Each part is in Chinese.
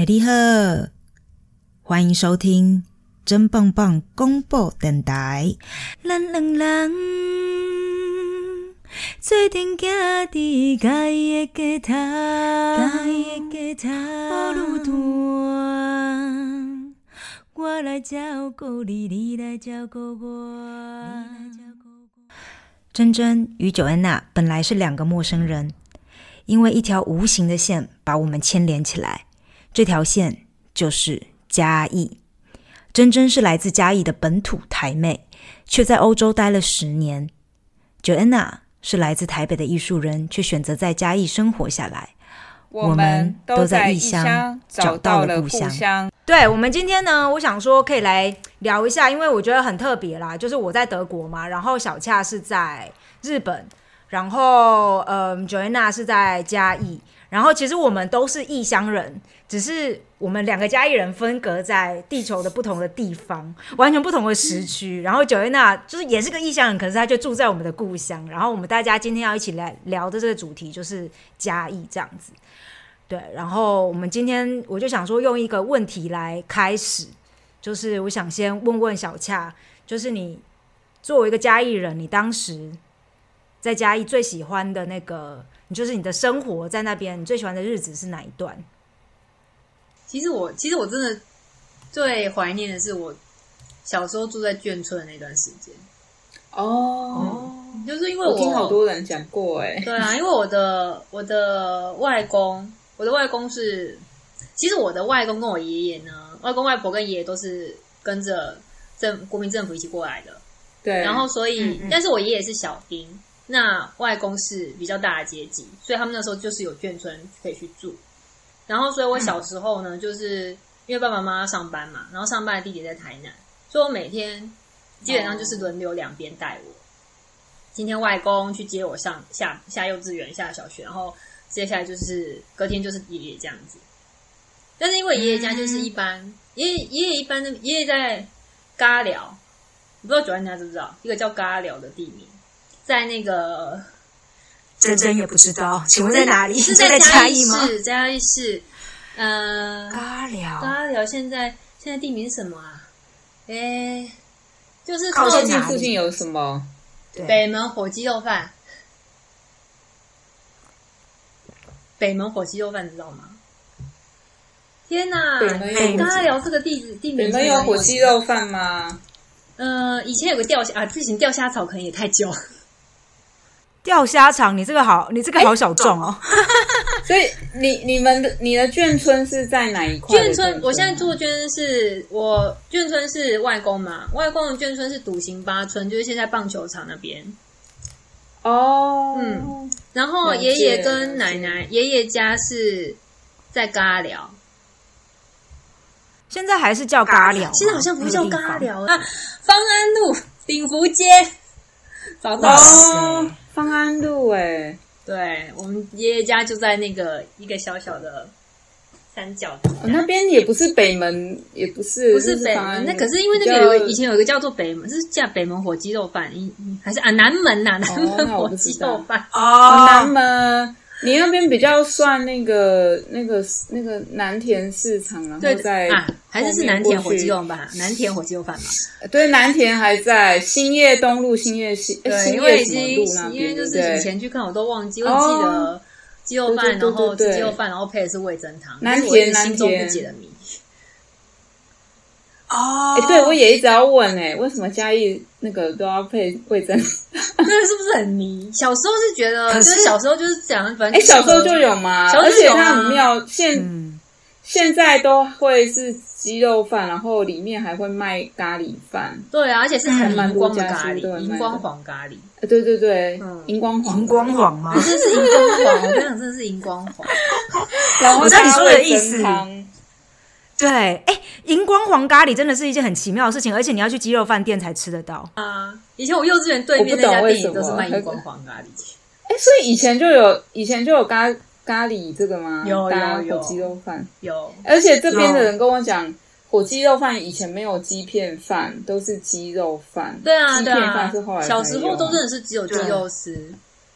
哎，你好，欢迎收听真棒棒公布电台。咱两人做阵行伫家己的街头，家己的街头路段，我来照顾你，你来照顾我。珍珍与九安娜本来是两个陌生人，因为一条无形的线把我们牵连起来。这条线就是嘉义。珍珍是来自嘉义的本土台妹，却在欧洲待了十年。Joanna 是来自台北的艺术人，却选择在嘉义生活下来。我们都在异乡找到了故乡。对，我们今天呢，我想说可以来聊一下，因为我觉得很特别啦。就是我在德国嘛，然后小恰是在日本，然后嗯，Joanna 是在嘉义。然后其实我们都是异乡人，只是我们两个嘉义人分隔在地球的不同的地方，完全不同的时区。然后九月娜就是也是个异乡人，可是她就住在我们的故乡。然后我们大家今天要一起来聊的这个主题就是嘉义这样子。对，然后我们今天我就想说用一个问题来开始，就是我想先问问小恰，就是你作为一个嘉义人，你当时在嘉义最喜欢的那个。你就是你的生活在那边，你最喜欢的日子是哪一段？其实我，其实我真的最怀念的是我小时候住在眷村的那段时间。哦，就是因为我听好多人讲过，哎，对啊，因为我的我的外公，我的外公是，其实我的外公跟我爷爷呢，外公外婆跟爷爷都是跟着政国民政府一起过来的，对，然后所以，但是我爷爷是小兵。那外公是比较大的阶级，所以他们那时候就是有眷村可以去住。然后，所以我小时候呢，就是因为爸爸妈妈上班嘛，然后上班的地点在台南，所以我每天基本上就是轮流两边带我。今天外公去接我上下下幼稚园、下小学，然后接下来就是隔天就是爷爷这样子。但是因为爷爷家就是一般，爷爷爷爷一般的爷爷在嘎寮，不知道九安家知不知道一个叫嘎寮的地名。在那个，真真也不知道，请问在哪里？是在嘉义吗？是嘉义市，呃，嘉寮，嘉寮现在现在地名是什么啊？哎，就是靠近附近有什么？北门火鸡肉饭，北门火鸡肉饭知道吗？天哪！北咖寮这个地址地名，北门有火鸡肉饭吗？嗯，以前有个钓虾啊，之前钓虾草可能也太久。钓虾场，你这个好，你这个好小众哦。所以你你们的你的眷村是在哪一块？眷村，我现在住的眷村是我眷村是外公嘛，外公的眷村是笃行八村，就是现在棒球场那边。哦，嗯，然后爷爷跟奶奶，爷爷家是在嘎寮，现在还是叫嘎寮，现在好像不叫嘎寮啊，方安路鼎福街，找到了。方安路哎，对我们爷爷家就在那个一个小小的三角。我那边也不是北门，也不是不是北门，那可是因为那边有个以前有一个叫做北门，是叫北门火鸡肉饭，还是啊南门呐？南门火鸡肉饭哦，南门。你那边比较算那个、那个、那个南田市场，然后在啊，还是是南田火鸡肉饭，南田火鸡肉饭嘛？对，南田还在兴业东路、兴业西、兴业什么路那边？因为就是以前去看，我都忘记，我记得鸡肉饭，然后吃鸡肉饭，然后配的是味增汤，南田心中不解的谜。哦，哎，对我也一直要问哎，为什么嘉义那个都要配味增？那个是不是很迷？小时候是觉得，就是小时候就是讲，反正哎，小时候就有吗？而且它很妙，现现在都会是鸡肉饭，然后里面还会卖咖喱饭。对啊，而且是很荧光的咖喱，荧光黄咖喱。对对对，荧光黄，荧光黄吗？真是荧光黄，我跟你讲，真的是荧光黄。然后我知道你说的意思。对，哎，荧光黄咖喱真的是一件很奇妙的事情，而且你要去鸡肉饭店才吃得到啊！以前我幼稚园对面那家店都是卖荧光黄咖喱。哎，所以以前就有，以前就有咖咖喱这个吗？有有有鸡肉饭有，而且这边的人跟我讲，火鸡肉饭以前没有鸡片饭，都是鸡肉饭。对啊，鸡片饭是后来小时候都真的是只有鸡肉吃，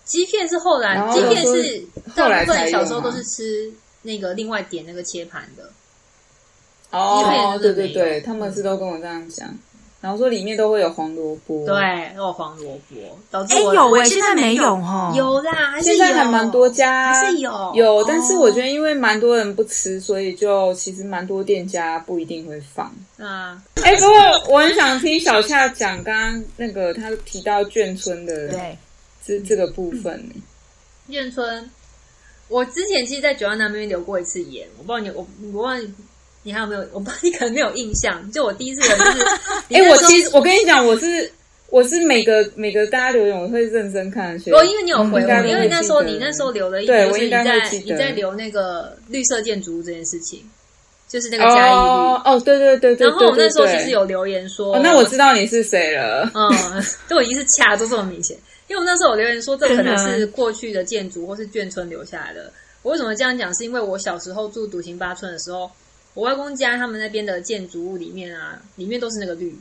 鸡片是后来，鸡片是大部分小时候都是吃那个另外点那个切盘的。哦，对对对，他们是都跟我这样讲。然后说里面都会有黄萝卜，对，有黄萝卜，导致哎我有哎，现在没有哈，有啦，还是现在还有蛮多家。还是有。有，但是我觉得因为蛮多人不吃，所以就其实蛮多店家不一定会放。啊，哎，不过我很想听小夏讲刚刚那个他提到眷村的对，这这个部分。眷村。我之前其实，在九安那边留过一次言，我不知道你，我我不知道你你还有没有，我不知道你可能没有印象。就我第一次人就是，哎，我其实我跟你讲，我是我是每个每个大家留言我会认真看，所以哦，因为你有回我，因为那时候你那时候留了一对个，就是你我应该会在你在留那个绿色建筑物这件事情，就是那个嘉义绿。哦哦，对对对对，然后我那时候其实有留言说，哦，那我知道你是谁了。嗯，对我已经是掐都这么明显，因为我那时候有留言说，这可能是过去的建筑或是眷村留下来的。我为什么这样讲？是因为我小时候住独行八村的时候，我外公家他们那边的建筑物里面啊，里面都是那个绿，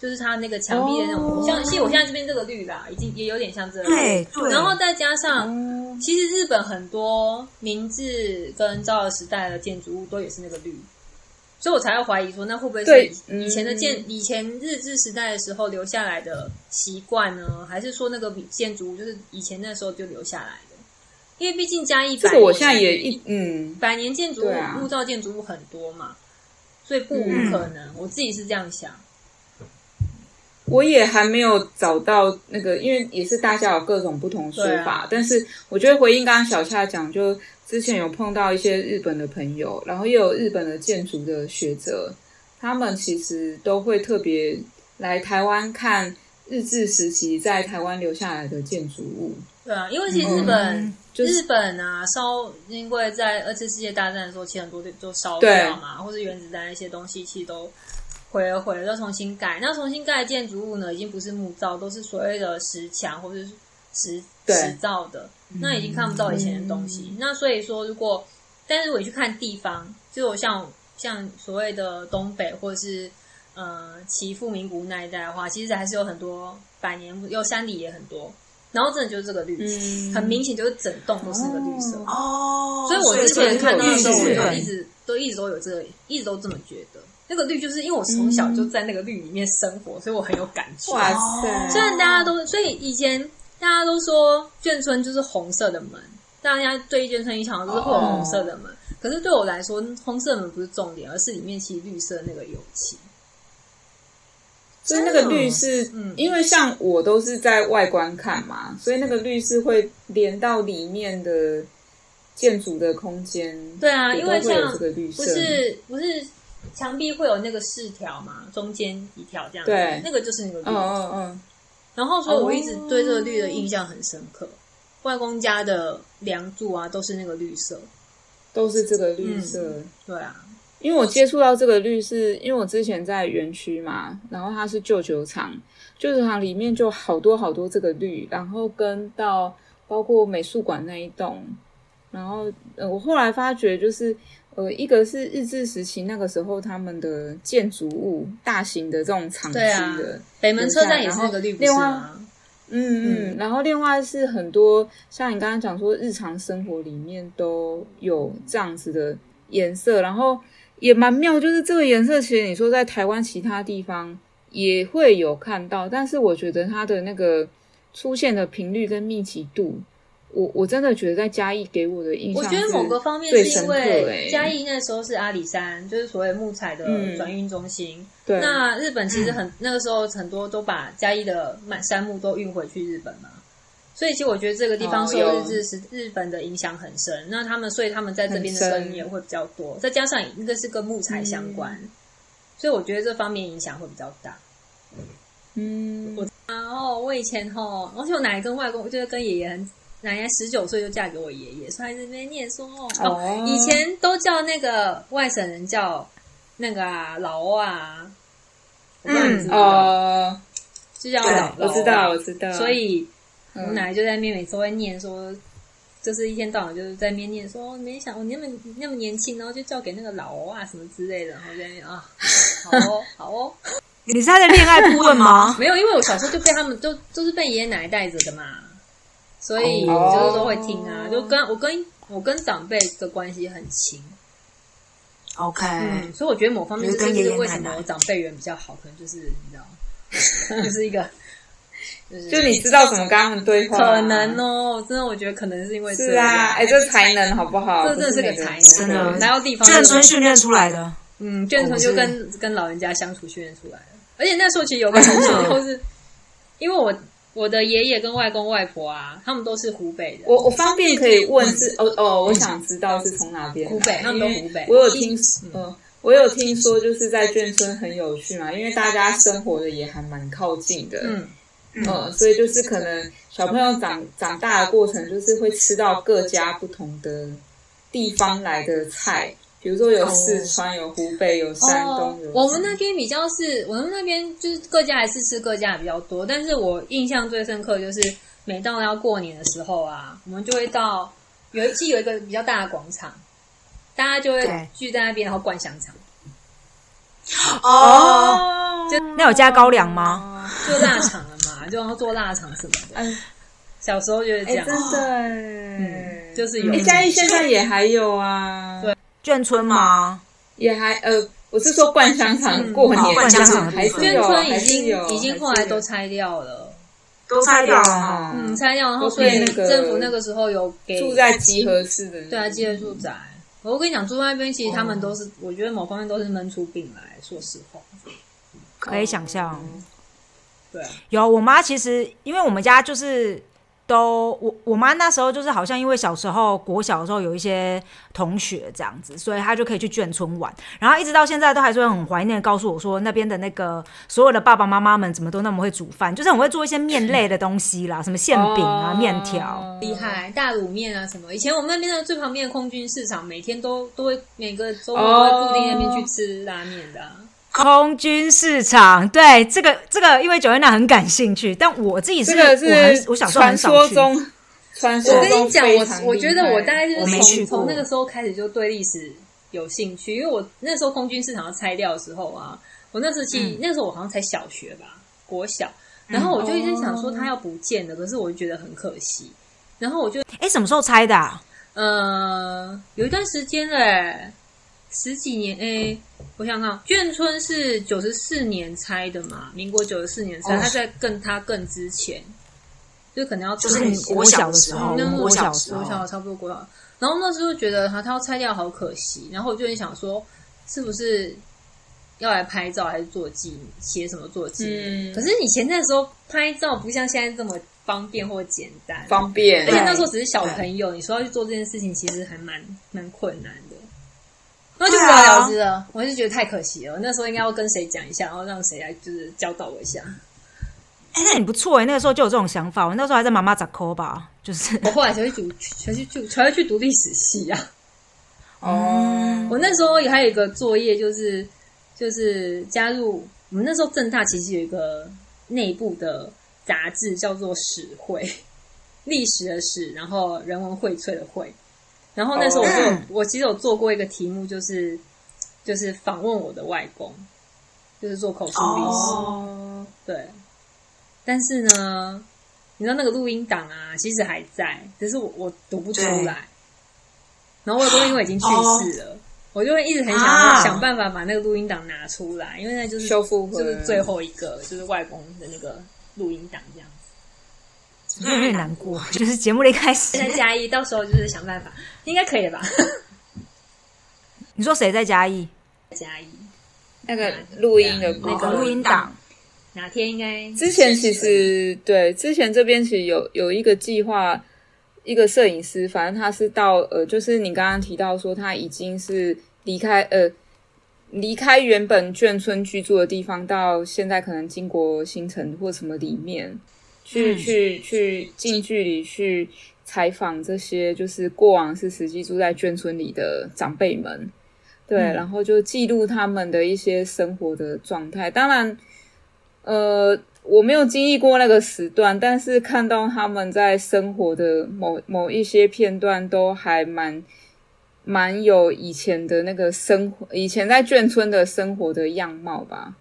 就是它那个墙壁的那种，哦像其实我现在这边这个绿啦，已经也有点像这个。对对，然后再加上，哦其实日本很多明治跟昭和时代的建筑物都也是那个绿，所以我才会怀疑说，那会不会是以以前的建、嗯以前日治时代的时候留下来的习惯呢？还是说那个建筑物就是以前那时候就留下来的？因为毕竟嘉义百年这个我现在也一嗯，百年建筑物、木造建筑物很多嘛，所以不可能。我自己是这样想。我也还没有找到那个，因为也是大家有各种不同说法，啊但是我觉得回应刚刚小夏讲，就之前有碰到一些日本的朋友，然后也有日本的建筑的学者，他们其实都会特别来台湾看日治时期在台湾留下来的建筑物。对啊，因为其实日本、嗯就是日本啊烧，因为在二次世界大战的时候，其实很多都都烧对掉嘛，或是原子弹那些东西，其实都毁了毁了，要重新盖。那重新盖的建筑物呢，已经不是木造，都是所谓的石墙或者是石石造的，那已经看不到以前的东西。那所以说，如果但是如果去看地方，就有像像所谓的东北或者是呃岐阜名古屋那一带的话，其实还是有很多百年，有山里也很多。然后真的就是这个绿，嗯很明显就是整栋都是那个绿色。哦，所以我之前看到的时候，我就一直都一直都有这个，一直都这么觉得。那个绿就是因为我从小就在那个绿里面生活，所以我很有感觉。哇哦塞！虽然大家都，所以以前大家都说眷村就是红色的门，大家对眷村印象就是会有红色的门。可是对我来说，红色的门不是重点，而是里面其实绿色那个油漆。所以那个绿是，嗯因为像我都是在外观看嘛，所以那个绿是会连到里面的建筑的空间。对啊，因为像这个绿色，不是不是墙壁会有那个饰条嘛，中间一条这样子，对那个就是那个绿。嗯嗯嗯，然后，所以我一直对这个绿的印象很深刻。外公家的梁柱啊，都是那个绿色。都是这个绿色。对啊，因为我接触到这个绿是，因为我之前在园区嘛，然后它是旧酒厂，旧酒厂里面就好多好多这个绿，然后跟到包括美术馆那一栋，然后呃，我后来发觉就是呃，一个是日治时期那个时候他们的建筑物大型的这种厂区的，北门车站也是那个绿，另外？嗯嗯，然后另外是很多像你刚刚讲说，日常生活里面都有这样子的颜色，然后也蛮妙，就是这个颜色其实你说在台湾其他地方也会有看到，但是我觉得它的那个出现的频率跟密集度，我我真的觉得在嘉义给我的印象是我觉得某个方面是因为欸。嘉义那时候是阿里山，就是所谓木材的嗯。转运中心。对。那日本其实很、那个时候很多都把嘉义的满山木都运回去日本嘛，所以其实我觉得这个地方受日治时日本的影响很深。那他们所以他们在这边的很深耕也会比较多，再加上一个是跟木材相关，所以我觉得这方面影响会比较大。嗯，我然后我以前吼，而且我奶奶跟外公，就是跟爷爷很，奶奶十九岁就嫁给我爷爷，所以在这边念说哦，哦以前都叫那个外省人叫那个啊老欧啊，我不知道你知不知道，哦，就叫老我知道，我知道，所以我嗯奶奶就在那边每次会念说。就是一天到晚就是在那边念说，哦没想我那么那么年轻，然后就叫给那个老欧啊什么之类的，然后在那边啊，好哦好哦，你是他的恋爱顾问吗？没有，因为我小时候就被他们都都是被爷爷奶奶带着的嘛，所以哦就是都会听啊，就跟我跟我跟长辈的关系很亲。OK，嗯，所以我觉得某方面就是为什奶奶么我长辈缘比较好，可能就是你知道，就是一个，就是就你知道怎么跟他们对话，可能哦，真的我觉得可能是因为是啊，哎，这才能好不好？这真的是个才能，真的。来到地方眷村训练出来的。嗯，眷村哦就是。跟跟老人家相处训练出来的。而且那时候其实有个同学，就是因为我我的爷爷跟外公外婆啊，他们都是湖北人，我我方便可以问是哦哦，我想知道是从哪边来。湖北他们都湖北。我有听呃，我有听说就是在眷村很有趣嘛，因为大家生活的也还蛮靠近的，嗯，嗯，所以就是可能小朋友长长大的过程，就是会吃到各家不同的地方来的菜，比如说有四川、有湖北、有山东，有哦我们那边比较是，我们那边就是各家还是吃各家比较多，但是我印象最深刻就是每到要过年的时候啊，我们就会到有一期有一个比较大的广场，大家就会聚在那边，然后灌香肠，哦，那有加高粱吗？就腊肠了嘛，就然后做腊肠什么的。嗯小时候就是这哎，样，真的哎，嗯就是有哎，嘉义现在也还有啊，对眷村吗？也还呃，我是说灌香肠嗯过年哦灌香肠眷村已还是经有，已经后来都拆掉了，都拆掉了。嗯，拆掉，然后所以那个政府那个时候有给住在集合式的，对啊，集合住宅。我跟你讲，住在那边，其实他们都是，我觉得某方面都是闷出病来。说实话，可以想象。对啊，有我妈，其实因为我们家就是都我我妈那时候就是好像因为小时候国小的时候有一些同学这样子，所以她就可以去眷村玩，然后一直到现在都还是会很怀念，告诉我说那边的那个所有的爸爸妈妈们怎么都那么会煮饭，就是很会做一些面类的东西啦，什么馅饼啊、哦面条。厉害，大卤面啊什么。以前我们那边的最旁边的空军市场，每天都都会每个周末都会固定那边去吃拉面的啊、空军市场，对这个这个，因为九月娜很感兴趣，但我自己是这个我很是我小时候很传少去。说中，传说我跟中你讲，我我觉得我大概就是从从那个时候开始就对历史有兴趣，因为我那时候空军市场要拆掉的时候啊，我那时期、嗯。那时候我好像才小学吧，国小，然后我就一直想说它要不见了，可是我就觉得很可惜，然后我就哎，什么时候拆的、啊？呃有一段时间嘞，十几年诶。我想想看，眷村是九十四年拆的嘛，民国九十四年拆，哦。在更他更之前，就可能要就是更你国小的时候，那我小的时候，国小差不多国小，然后那时候觉得哈他要拆掉好可惜，然后我就很想说，是不是要来拍照还是做纪写什么做纪念？嗯。可是以前那时候拍照不像现在这么方便或简单，方便，而且那时候只是小朋友，你说要去做这件事情，其实还蛮蛮困难的。那就不了了之了，我就觉得太可惜了。我那时候应该要跟谁讲一下，然后让谁来就是教导我一下。哎，那你不错哎，那个时候就有这种想法。我那时候还在妈妈咋抠吧，就是我后来才会读，才去去才会去读历史系啊。哦，我那时候也还有一个作业，就是就是加入我们那时候正大其实有一个内部的杂志叫做史会，历史的史，然后人文荟萃的荟。然后那时候我就我其实有做过一个题目，就是就是访问我的外公，就是做口述历史。哦，对，但是呢，你知道那个录音档啊，其实还在，只是我我读不出来。然后外公因为已经去世了，我就会一直很想要啊想办法把那个录音档拿出来，因为那就是修复就是最后一个就是外公的那个录音档这样子。有点难过。就是节目的一开始现，在 加一，到时候就是想办法，应该可以的吧？你说谁在嘉义？加一那个录音的部那个录音档，哪天应该之前其实对之前这边其实有有一个计划，一个摄影师，反正他是到呃，就是你刚刚提到说他已经是离开呃离开原本眷村居住的地方，到现在可能经国新城或什么里面去、嗯去去近距离去采访这些就是过往是实际住在眷村里的长辈们。对，嗯然后就记录他们的一些生活的状态。当然，呃，我没有经历过那个时段，但是看到他们在生活的某某一些片段，都还蛮蛮有以前的那个生活，以前在眷村的生活的样貌吧。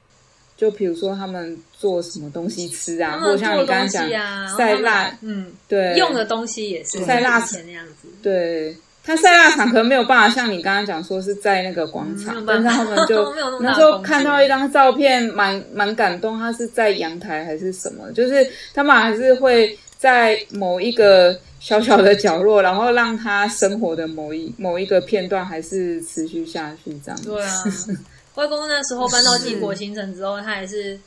就比如说他们做什么东西吃啊，或者像你刚刚讲西啊，晒蜡，嗯，对，用的东西也是晒蜡以前那样子。对他晒腊场可能没有办法像你刚刚讲说是在那个广场，嗯但是他们就 那时候看到一张照片，蛮蛮感动。他是在阳台还是什么？就是他们还是会在某一个小小的角落，然后让他生活的某一某一个片段还是持续下去这样子。对啊，外公那时候搬到帝国新城之后，他还是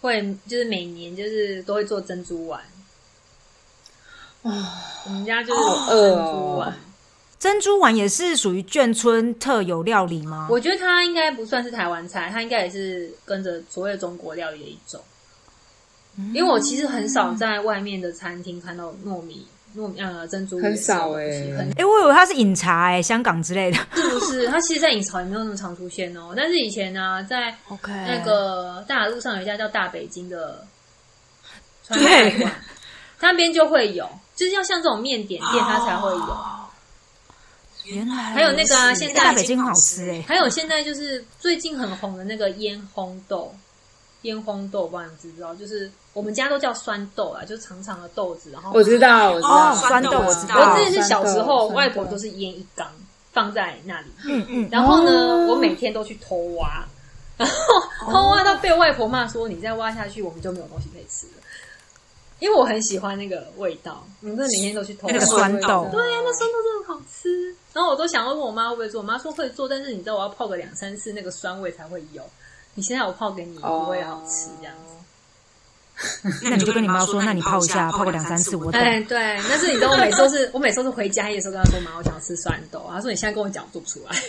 会就是每年就是都会做珍珠丸。啊，我们家就是有珍珠丸。珍珠丸也是属于眷村特有料理吗？我觉得它应该不算是台湾菜，它应该也是跟着所谓的中国料理的一种。因为我其实很少在外面的餐厅看到糯米、糯米呃珍珠很少东西欸很哎、我以为它是饮茶哎、香港之类的。是不是？它其实，在饮茶也没有那么常出现哦。但是以前呢、在 OK，那个大马路上有一家叫大北京的川对菜馆，它那边就会有，就是要像这种面点店，它才会有。原来还有那个啊现在大北京好吃哎、还有现在就是最近很红的那个腌烘豆，腌烘豆，不知道你知不知道？就是我们家都叫酸豆啊，就是长长的豆子，然后我知道，我知道，哦酸豆我知道我之前是小时候，外婆都是腌一缸放在那里，嗯嗯，然后呢，哦。我每天都去偷挖，然后偷挖到被外婆骂说：“你再挖下去，我们就没有东西可以吃了。”因为我很喜欢那个味道，我们真的每天都去偷。挖那个酸豆。对呀、那酸豆真的很好吃。然后我都想要问我妈会不会做，我妈说会做，但是你知道我要泡个两三次，那个酸味才会有。你现在我泡给你不会好吃这样子。那你就跟你妈说，那你泡一下，泡个两三次，我等。哎，对，但是你知道我每次都是我每次都是回家的时候跟她说妈，我想要吃酸豆，她说你现在跟我讲我做不出来，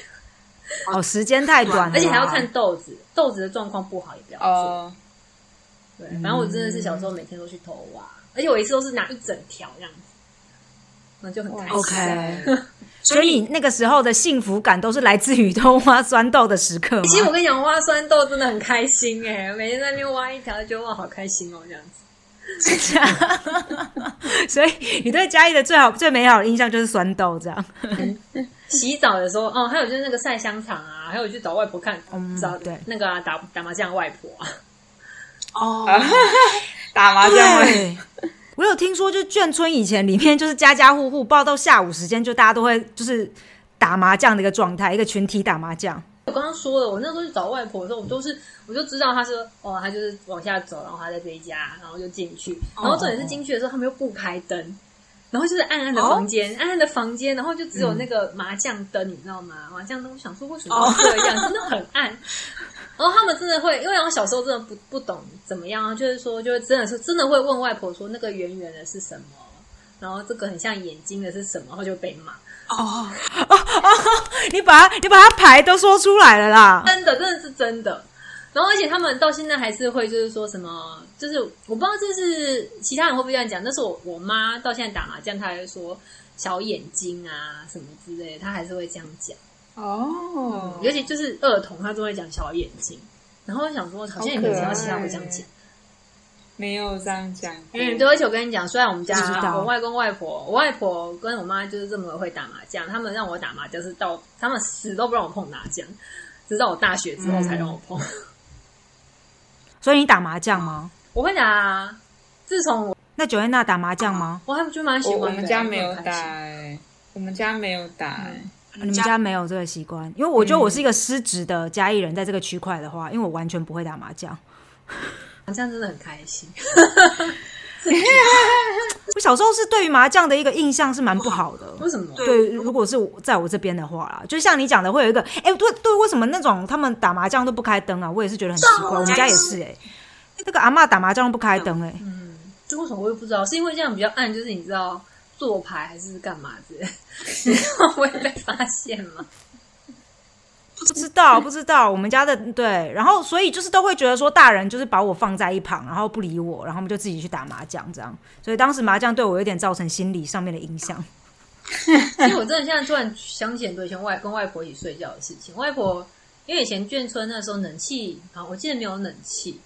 哦，时间太短了，而且还要看豆子，豆子的状况不好也不要做。哦，对，反正我真的是小时候每天都去偷挖，而且我一次都是拿一整条这样子，那就很开心。OK。所以那个时候的幸福感都是来自于偷挖酸豆的时刻？其实我跟你讲，挖酸豆真的很开心哎，每天在那边挖一条，就哇好开心哦，这样子。所以你对嘉义的最好、最美好的印象就是酸豆这样。洗澡的时候，哦，还有就是那个晒香肠啊，还有去找外婆看，嗯找对那个、啊、打打麻将外婆啊，哦，打麻将会对，我有听说，就眷村以前里面就是家家户户，报到下午时间就大家都会就是打麻将的一个状态，一个群体打麻将。我刚刚说了，我那时候去找外婆的时候，我都是我就知道她说哦，她就是往下走，然后她在这一家，然后就进去，然后重点是进去的时候他们又不开灯，然后就是暗暗的房间，暗暗的房间，然后就只有那个麻将灯，你知道吗？麻将灯，我想说为什么要这样，真的很暗。然后他们真的会，因为我小时候真的不不懂怎么样啊，就是说，就是真的是真的会问外婆说那个圆圆的是什么，然后这个很像眼睛的是什么，然后就被骂。哦哦哦！你把它你把它牌都说出来了啦。真的，真的是真的。然后，而且他们到现在还是会，就是说什么，就是我不知道这是其他人会不会这样讲，但是我我妈到现在打麻将，她还会说小眼睛啊什么之类的，她还是会这样讲。哦，尤其就是儿童，他都会讲小眼睛。然后我想说，好像也没有听到其他人会这样讲。没有这样讲过。嗯，对，而且我跟你讲，虽然我们家我外公外婆，我外婆跟我妈就是这么会打麻将，他们让我打麻将是到他们死都不让我碰麻将，直到我大学之后才让我碰。所以你打麻将吗？我会打啊，自从我那九月娜打麻将吗？我还不就蛮喜欢的。我我们家没有打我们家没有打哎。你们家没有这个习惯，因为我觉得我是一个失职的嘉义人，在这个区块的话，因为我完全不会打麻将。麻将真的很开心。我小时候是对于麻将的一个印象是蛮不好的。为什么？对，如果是我在我这边的话啦，就像你讲的，会有一个，哎、对对，为什么那种他们打麻将都不开灯啊？我也是觉得很奇怪，我们家也是、哎，那个阿嬷打麻将都不开灯、哎，嗯，这为什么我也不知道？是因为这样比较暗，就是你知道做牌还是干嘛之类的？你会被发现吗？不知道不知道，我们家的对，然后所以就是都会觉得说大人就是把我放在一旁，然后不理我，然后我们就自己去打麻将这样，所以当时麻将对我有点造成心理上面的影响。其实我真的现在突然想起很多以前外跟外婆一起睡觉的事情。外婆因为以前眷村那时候冷气啊，我记得没有冷气，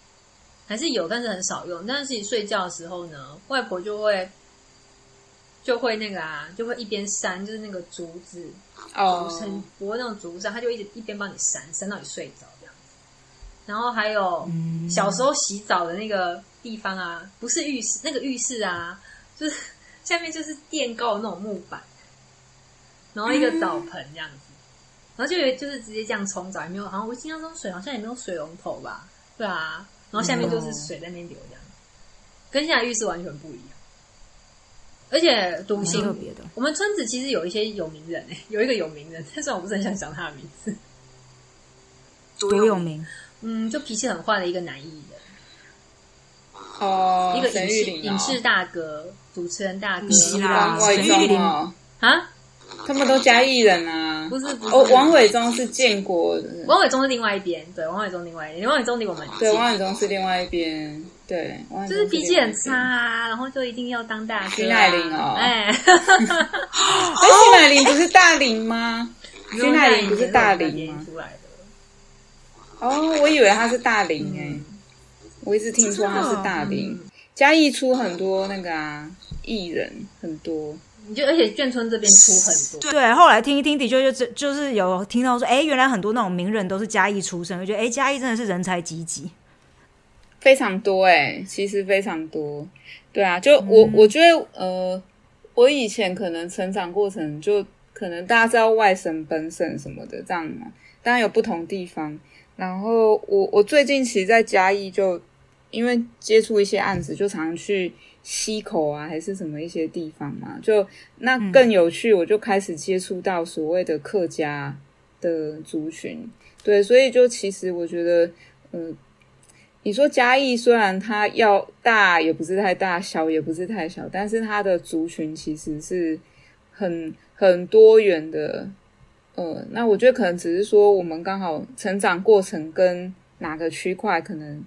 还是有，但是很少用。但是睡觉的时候呢，外婆就会就会那个啊，就会一边扇，就是那个竹子，哦竹很薄那种竹扇，他就一直一边帮你扇，扇到你睡着这样子。然后还有嗯小时候洗澡的那个地方啊，不是浴室，那个浴室啊，就是下面就是垫高的那种木板，然后一个澡盆这样子，然后就有就是直接这样冲澡，也没有，好像我印象中水好像也没有水龙头吧？对啊，然后下面就是水在那边流这样，跟现在浴室完全不一样。而且独蛮行特别的。我们村子其实有一些有名人诶、有一个有名人，但是我不是很想讲他的名字。多有名，嗯，就脾气很坏的一个男艺人，哦，一个沈影视哦影视大哥、主持人大哥。是啦王伟沈玉琳。忠哦，啊，他们都加艺人啊。不是不是。哦，王伟忠是建国的，王伟忠是另外一边，对，王伟忠另外一边，王伟忠离我们很对，王伟忠是另外一边，对，就是脾气很差。啊，然后就一定要当大哥、啊。徐乃麟哦哎，哎，徐乃麟不是大龄吗？徐乃麟不是大龄吗？哦，我以为他是大龄哎、嗯我一直听说他是大龄。嘉义出很多那个啊艺人，很多。你就而且眷村这边出很多，对，后来听一听，的确就就是有听到说，哎，原来很多那种名人都是嘉义出身，就觉得哎，嘉义真的是人才济济。非常多哎、其实非常多。对啊，就我、我觉得呃，我以前可能成长过程就可能大家知道外省本省什么的这样嘛，当然有不同地方。然后我我最近其实，在嘉义就因为接触一些案子，就常去溪口啊，还是什么一些地方嘛，就那更有趣，我就开始接触到所谓的客家的族群。对，所以就其实我觉得，嗯、你说嘉义虽然它要大也不是太大，小也不是太小，但是它的族群其实是很很多元的。呃，那我觉得可能只是说我们刚好成长过程跟哪个区块可能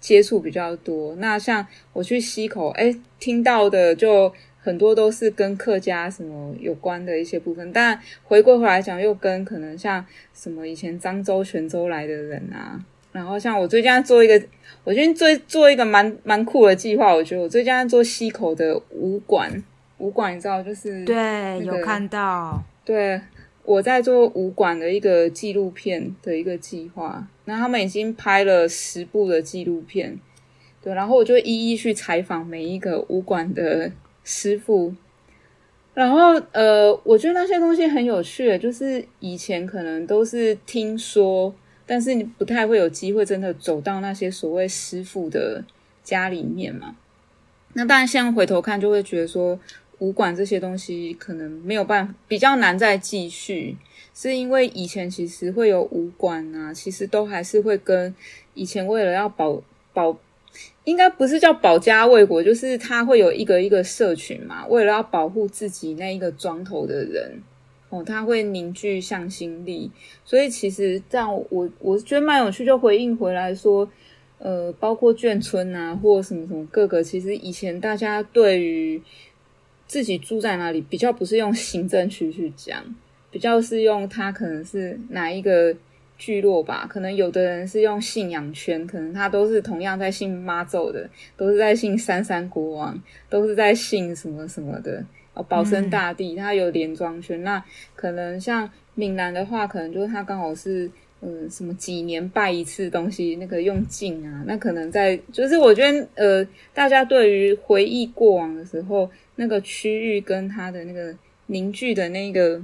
接触比较多。那像我去溪口，哎，听到的就很多都是跟客家什么有关的一些部分，但回归回来讲，又跟可能像什么以前漳州、泉州来的人啊，然后像我最近在做一个，我最近做做一个蛮蛮酷的计划，我觉得我最近在做溪口的武馆，武馆你知道就是对，个有看到，对，我在做武馆的一个纪录片的一个计划，那他们已经拍了十部的纪录片，对，然后我就一一去采访每一个武馆的师傅，然后呃，我觉得那些东西很有趣，就是以前可能都是听说，但是你不太会有机会真的走到那些所谓师傅的家里面嘛。那当然，现在回头看就会觉得说，武馆这些东西可能没有办法，比较难再继续，是因为以前其实会有武馆啊，其实都还是会跟以前为了要保保，应该不是叫保家卫国，就是他会有一个一个社群嘛，为了要保护自己那一个庄头的人。哦，他会凝聚向心力，所以其实这样我我觉得蛮有趣，就回应回来说，呃，包括眷村啊，或什么什么各个，其实以前大家对于自己住在哪里，比较不是用 行政区去讲，比较是用它可能是哪一个聚落吧，可能有的人是用信仰圈，可能他都是同样在信妈祖的，都是在信三山国王，都是在信什么什么的。哦，保生大帝，他有连庄圈，那可能像闽南的话，可能就是他刚好是。嗯，什么几年拜一次东西，那个用敬啊，那可能在就是我觉得呃，大家对于回忆过往的时候，那个区域跟他的那个凝聚的那个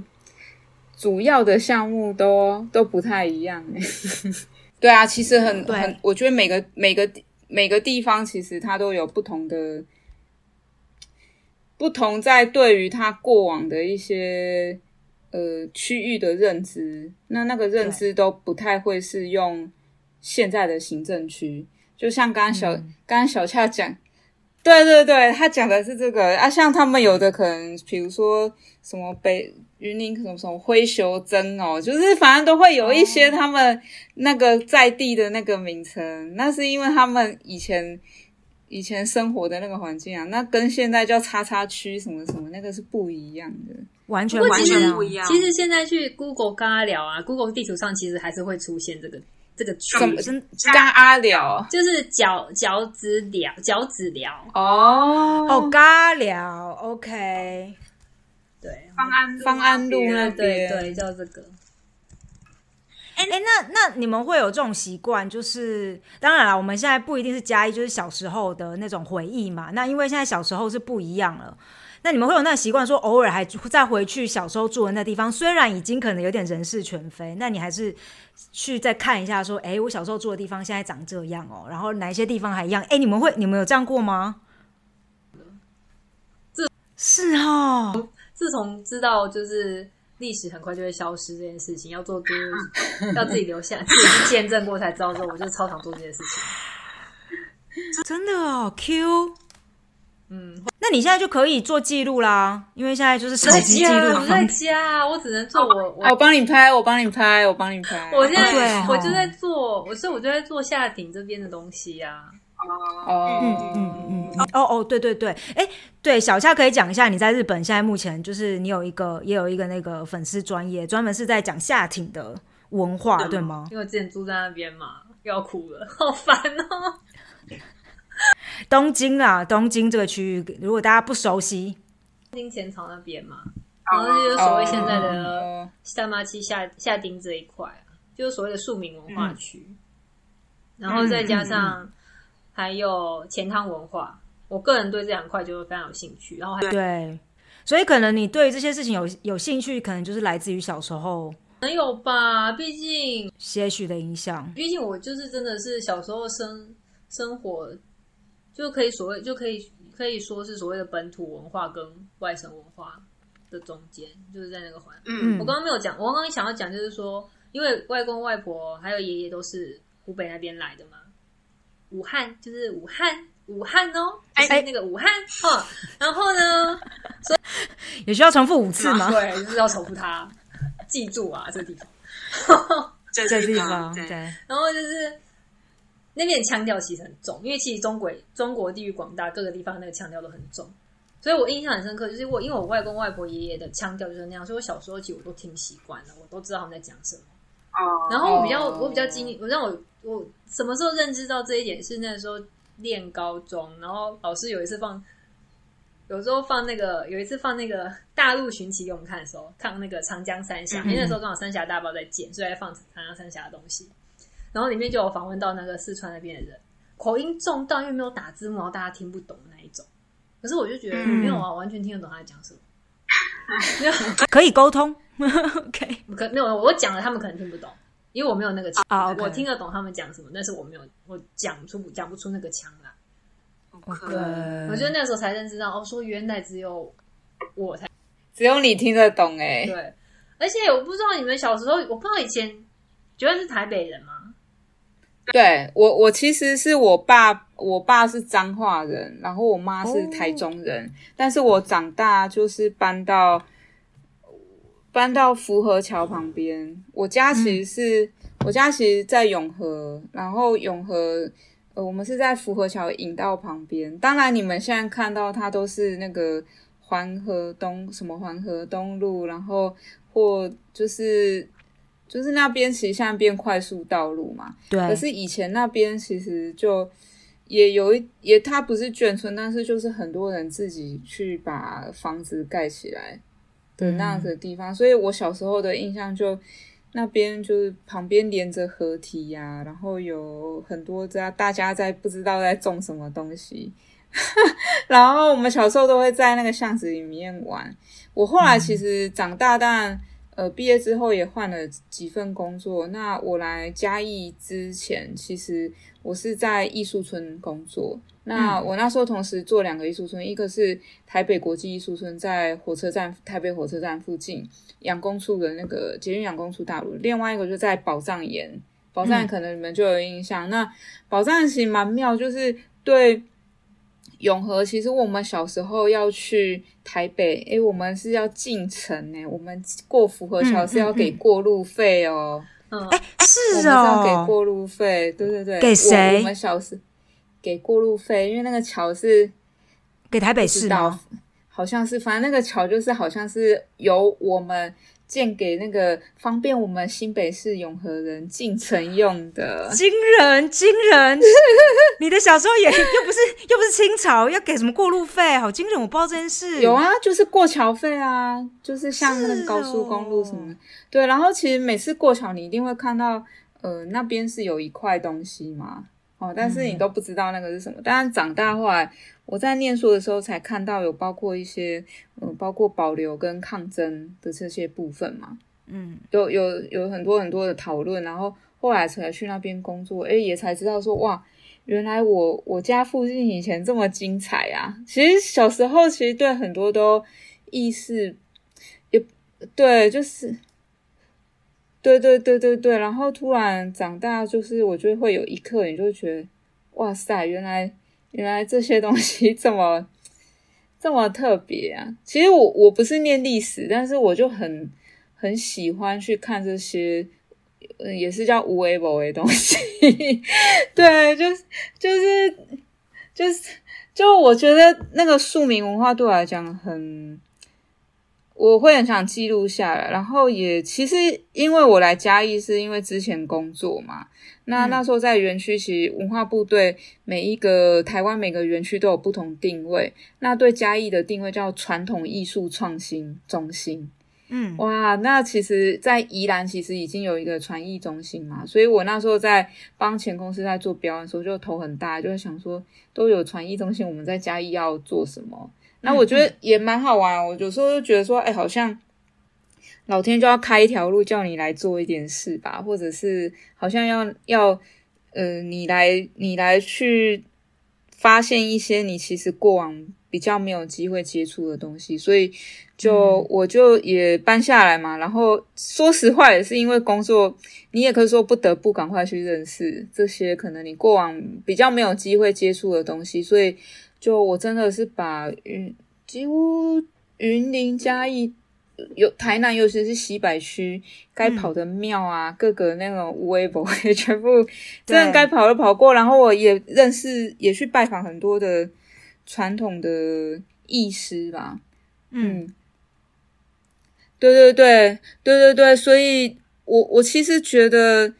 主要的项目都都不太一样、欸。对啊，其实很很，我觉得每个每个每个地方其实它都有不同的不同，在对于它过往的一些。呃，区域的认知，那那个认知都不太会是用现在的行政区，就像刚刚小刚刚、小恰讲，对对对，他讲的是这个啊，像他们有的可能，比如说什么北云林什么什么灰熊针哦，就是反正都会有一些他们那个在地的那个名称，那是因为他们以前。以前生活的那个环境啊，那跟现在叫叉叉区什么什么，那个是不一样的。完全完全不一样。其实现在去 Google 跟他聊啊，Google 地图上其实还是会出现这个这个区。什么真加阿寮就是脚脚趾聊脚趾聊，哦。哦，尬聊，OK，对，方安路方安路那边对对对，叫这个。哎、那那你们会有这种习惯，就是当然了，我们现在不一定是加一，就是小时候的那种回忆嘛。那因为现在小时候是不一样了，那你们会有那个习惯，说偶尔还再回去小时候住的那地方，虽然已经可能有点人事全非，那你还是去再看一下，说，哎，我小时候住的地方现在长这样哦，然后哪一些地方还一样？哎，你们会，你们有这样过吗？这是哦，自从知道就是历史很快就会消失这件事情，要做就是 要自己留下，自己去见证过才知道，之后我就超常做这件事情。真的哦，Q。嗯，那你现在就可以做记录啦，因为现在就是手机记录。我在家，我只能做我我帮你拍，我帮你拍，我帮你拍。我现在我就在做，我所以我就在做下顶这边的东西呀。哦，嗯嗯嗯，哦哦，对对对，哎，对，小夏可以讲一下，你在日本现在目前就是你有一个也有一个那个粉丝专业，专门是在讲夏艇的文化，对吗？因为我之前住在那边嘛，要哭了，好烦哦。东京啊，东京这个区域，如果大家不熟悉，东京前朝那边嘛，然后就是所谓现在的三八七下下町这一块啊，就是所谓的庶民文化区，然后再加上还有钱汤文化，我个人对这两块就会非常有兴趣。然后还对，所以可能你对这些事情有有兴趣，可能就是来自于小时候，能有吧？毕竟些许的影响，毕竟我就是真的是小时候生生活。就可以所谓就可以可以说是所谓的本土文化跟外省文化的中间，就是在那个环。嗯，我刚刚没有讲，我刚刚想要讲就是说，因为外公外婆还有爷爷都是湖北那边来的嘛，武汉就是武汉，武汉哦，哎那个武汉哦，然后呢，所以也需要重复五次吗？对，就是要重复它，记住啊，这个地方，这个地方，对，然后就是。那边腔调其实很重，因为其实中国中国地域广大，各个地方那个腔调都很重，所以我印象很深刻。就是我因为我外公外婆爷爷的腔调就是那样，所以我小时候其实我都听习惯了，我都知道他们在讲什么。哦。然后我比较我比较经历，我让我我什么时候认知到这一点是那时候练高中，然后老师有一次放，有时候放那个有一次放那个大陆寻奇给我们看的时候，看那个长江三峡，因为那时候刚好三峡大坝在建，所以在放长江三峡的东西。然后里面就有访问到那个四川那边的人，口音重到因为没有打字幕，然后大家听不懂那一种。可是我就觉得没有啊，完全听得懂他在讲什么。可以沟通，OK？可没有，我讲了他们可能听不懂，因为我没有那个腔。我听得懂他们讲什么，但是我没有，我讲出讲不出那个腔来。OK，我觉得那时候才认识到，哦，说原来只有我才，只有你听得懂哎。对，而且我不知道你们小时候，我不知道以前觉得是台北人吗？对我，我其实是我爸，我爸是彰化人，然后我妈是台中人，但是我长大就是搬到搬到福和桥旁边。我家其实是我家其实，在永和，然后永和呃，我们是在福和桥引道旁边。当然，你们现在看到它都是那个环河东什么环河东路，然后或就是。就是那边其实现在变快速道路嘛，对。可是以前那边其实就也有一也，它不是眷村，但是就是很多人自己去把房子盖起来的那样子的地方。所以我小时候的印象就那边就是旁边连着河堤呀，然后有很多家大家在不知道在种什么东西，然后我们小时候都会在那个巷子里面玩。我后来其实长大，但呃，毕业之后也换了几份工作。那我来嘉义之前，其实我是在艺术村工作。那我那时候同时做两个艺术村，一个是台北国际艺术村，在火车站台北火车站附近养工处的那个捷运养工处大陆；另外一个就在宝藏岩，宝藏岩可能你们就有印象。那宝藏岩其实蛮妙，就是对。永和其实我们小时候要去台北，诶，我们是要进城诶，我们过福和桥是要给过路费哦。嗯，哎，是哦，给过路费，对对对。给谁？我们小时给过路费，因为那个桥是给台北市吗？好像是，反正那个桥就是好像是由我们。建给那个方便我们新北市永和人进城用的，惊人惊人！你的小时候也又不是又不是清朝，要给什么过路费？好惊人！我不知道这件事。有啊，就是过桥费啊，就是像那个高速公路什么。对，然后其实每次过桥，你一定会看到，呃，那边是有一块东西嘛。哦，但是你都不知道那个是什么。当然长大后来，我在念书的时候才看到有包括一些，嗯，包括保留跟抗争的这些部分嘛。嗯，有有有很多很多的讨论，然后后来才去那边工作，诶，也才知道说哇，原来我我家附近以前这么精彩啊！其实小时候其实对很多都意识也对，就是对对对对对，然后突然长大，就是我觉得会有一刻，你就觉得哇塞，原来原来这些东西 这么这么特别啊！其实我我不是念历史，但是我就很。很喜欢去看这些，嗯，也是叫无为不为东西。对，就是就是就是，就我觉得那个庶民文化对我来讲很，我会很想记录下来。然后也其实因为我来嘉义是因为之前工作嘛，那那时候在园区，其实文化部对每一个台湾每个园区都有不同定位。那对嘉义的定位叫传统艺术创新中心。嗯，哇，那其实，在宜兰其实已经有一个传艺中心嘛，所以我那时候在帮前公司在做表演的时候，就头很大，就是想说都有传艺中心，我们在嘉义要做什么？那我觉得也蛮好玩，我有时候就觉得说，哎，好像老天就要开一条路，叫你来做一点事吧，或者是好像要要，呃，你来你来去发现一些你其实过往比较没有机会接触的东西，所以。就我就也搬下来嘛，然后说实话也是因为工作，你也可以说不得不赶快去认识这些可能你过往比较没有机会接触的东西，所以就我真的是把云几乎云林嘉义有台南，尤其是西北区该跑的庙啊，各个那种微博 也全部真的该跑的跑过，然后我也认识，也去拜访很多的传统的艺师吧，嗯。对对对对对对，所以我我其实觉得，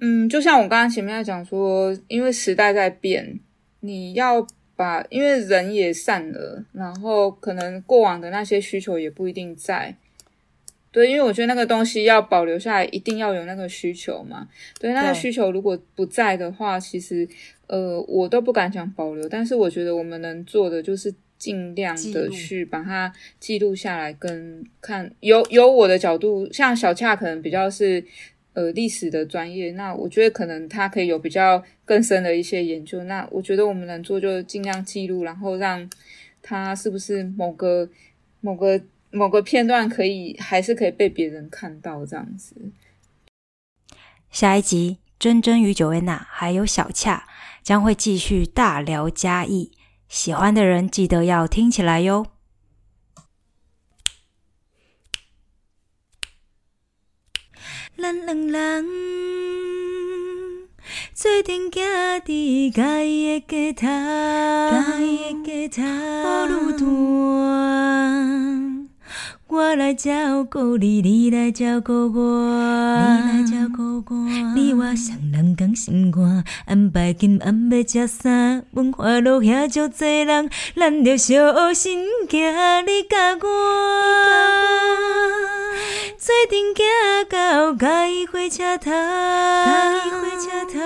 嗯，就像我刚刚前面在讲说，因为时代在变，你要把，因为人也散了，然后可能过往的那些需求也不一定在。对，因为我觉得那个东西要保留下来，一定要有那个需求嘛。对，那个需求如果不在的话，其实呃，我都不敢讲保留，但是我觉得我们能做的就是。尽量的去把它记录下来，跟看有有我的角度，像小恰可能比较是呃历史的专业，那我觉得可能他可以有比较更深的一些研究。那我觉得我们能做就尽量记录，然后让他是不是某个某个某个片段可以还是可以被别人看到这样子。下一集，珍珍与九维娜还有小恰将会继续大聊嘉义。喜欢的人记得要听起来哟。咱两人做阵行伫家己的街头，家己的街头路段。我来照顾你，你来照顾我，你来照顾我。你我双人同心肝，安排今暗要食啥？文化路遐足济人，咱着小心行，你甲我。做阵行到嘉义火车头，嘉义火车头，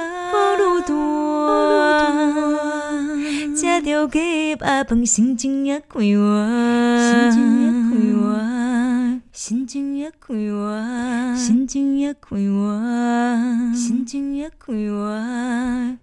路段，食着鸡肉饭，心情也快活，心情也快活。心情也快活，心情也快活，心情也快活。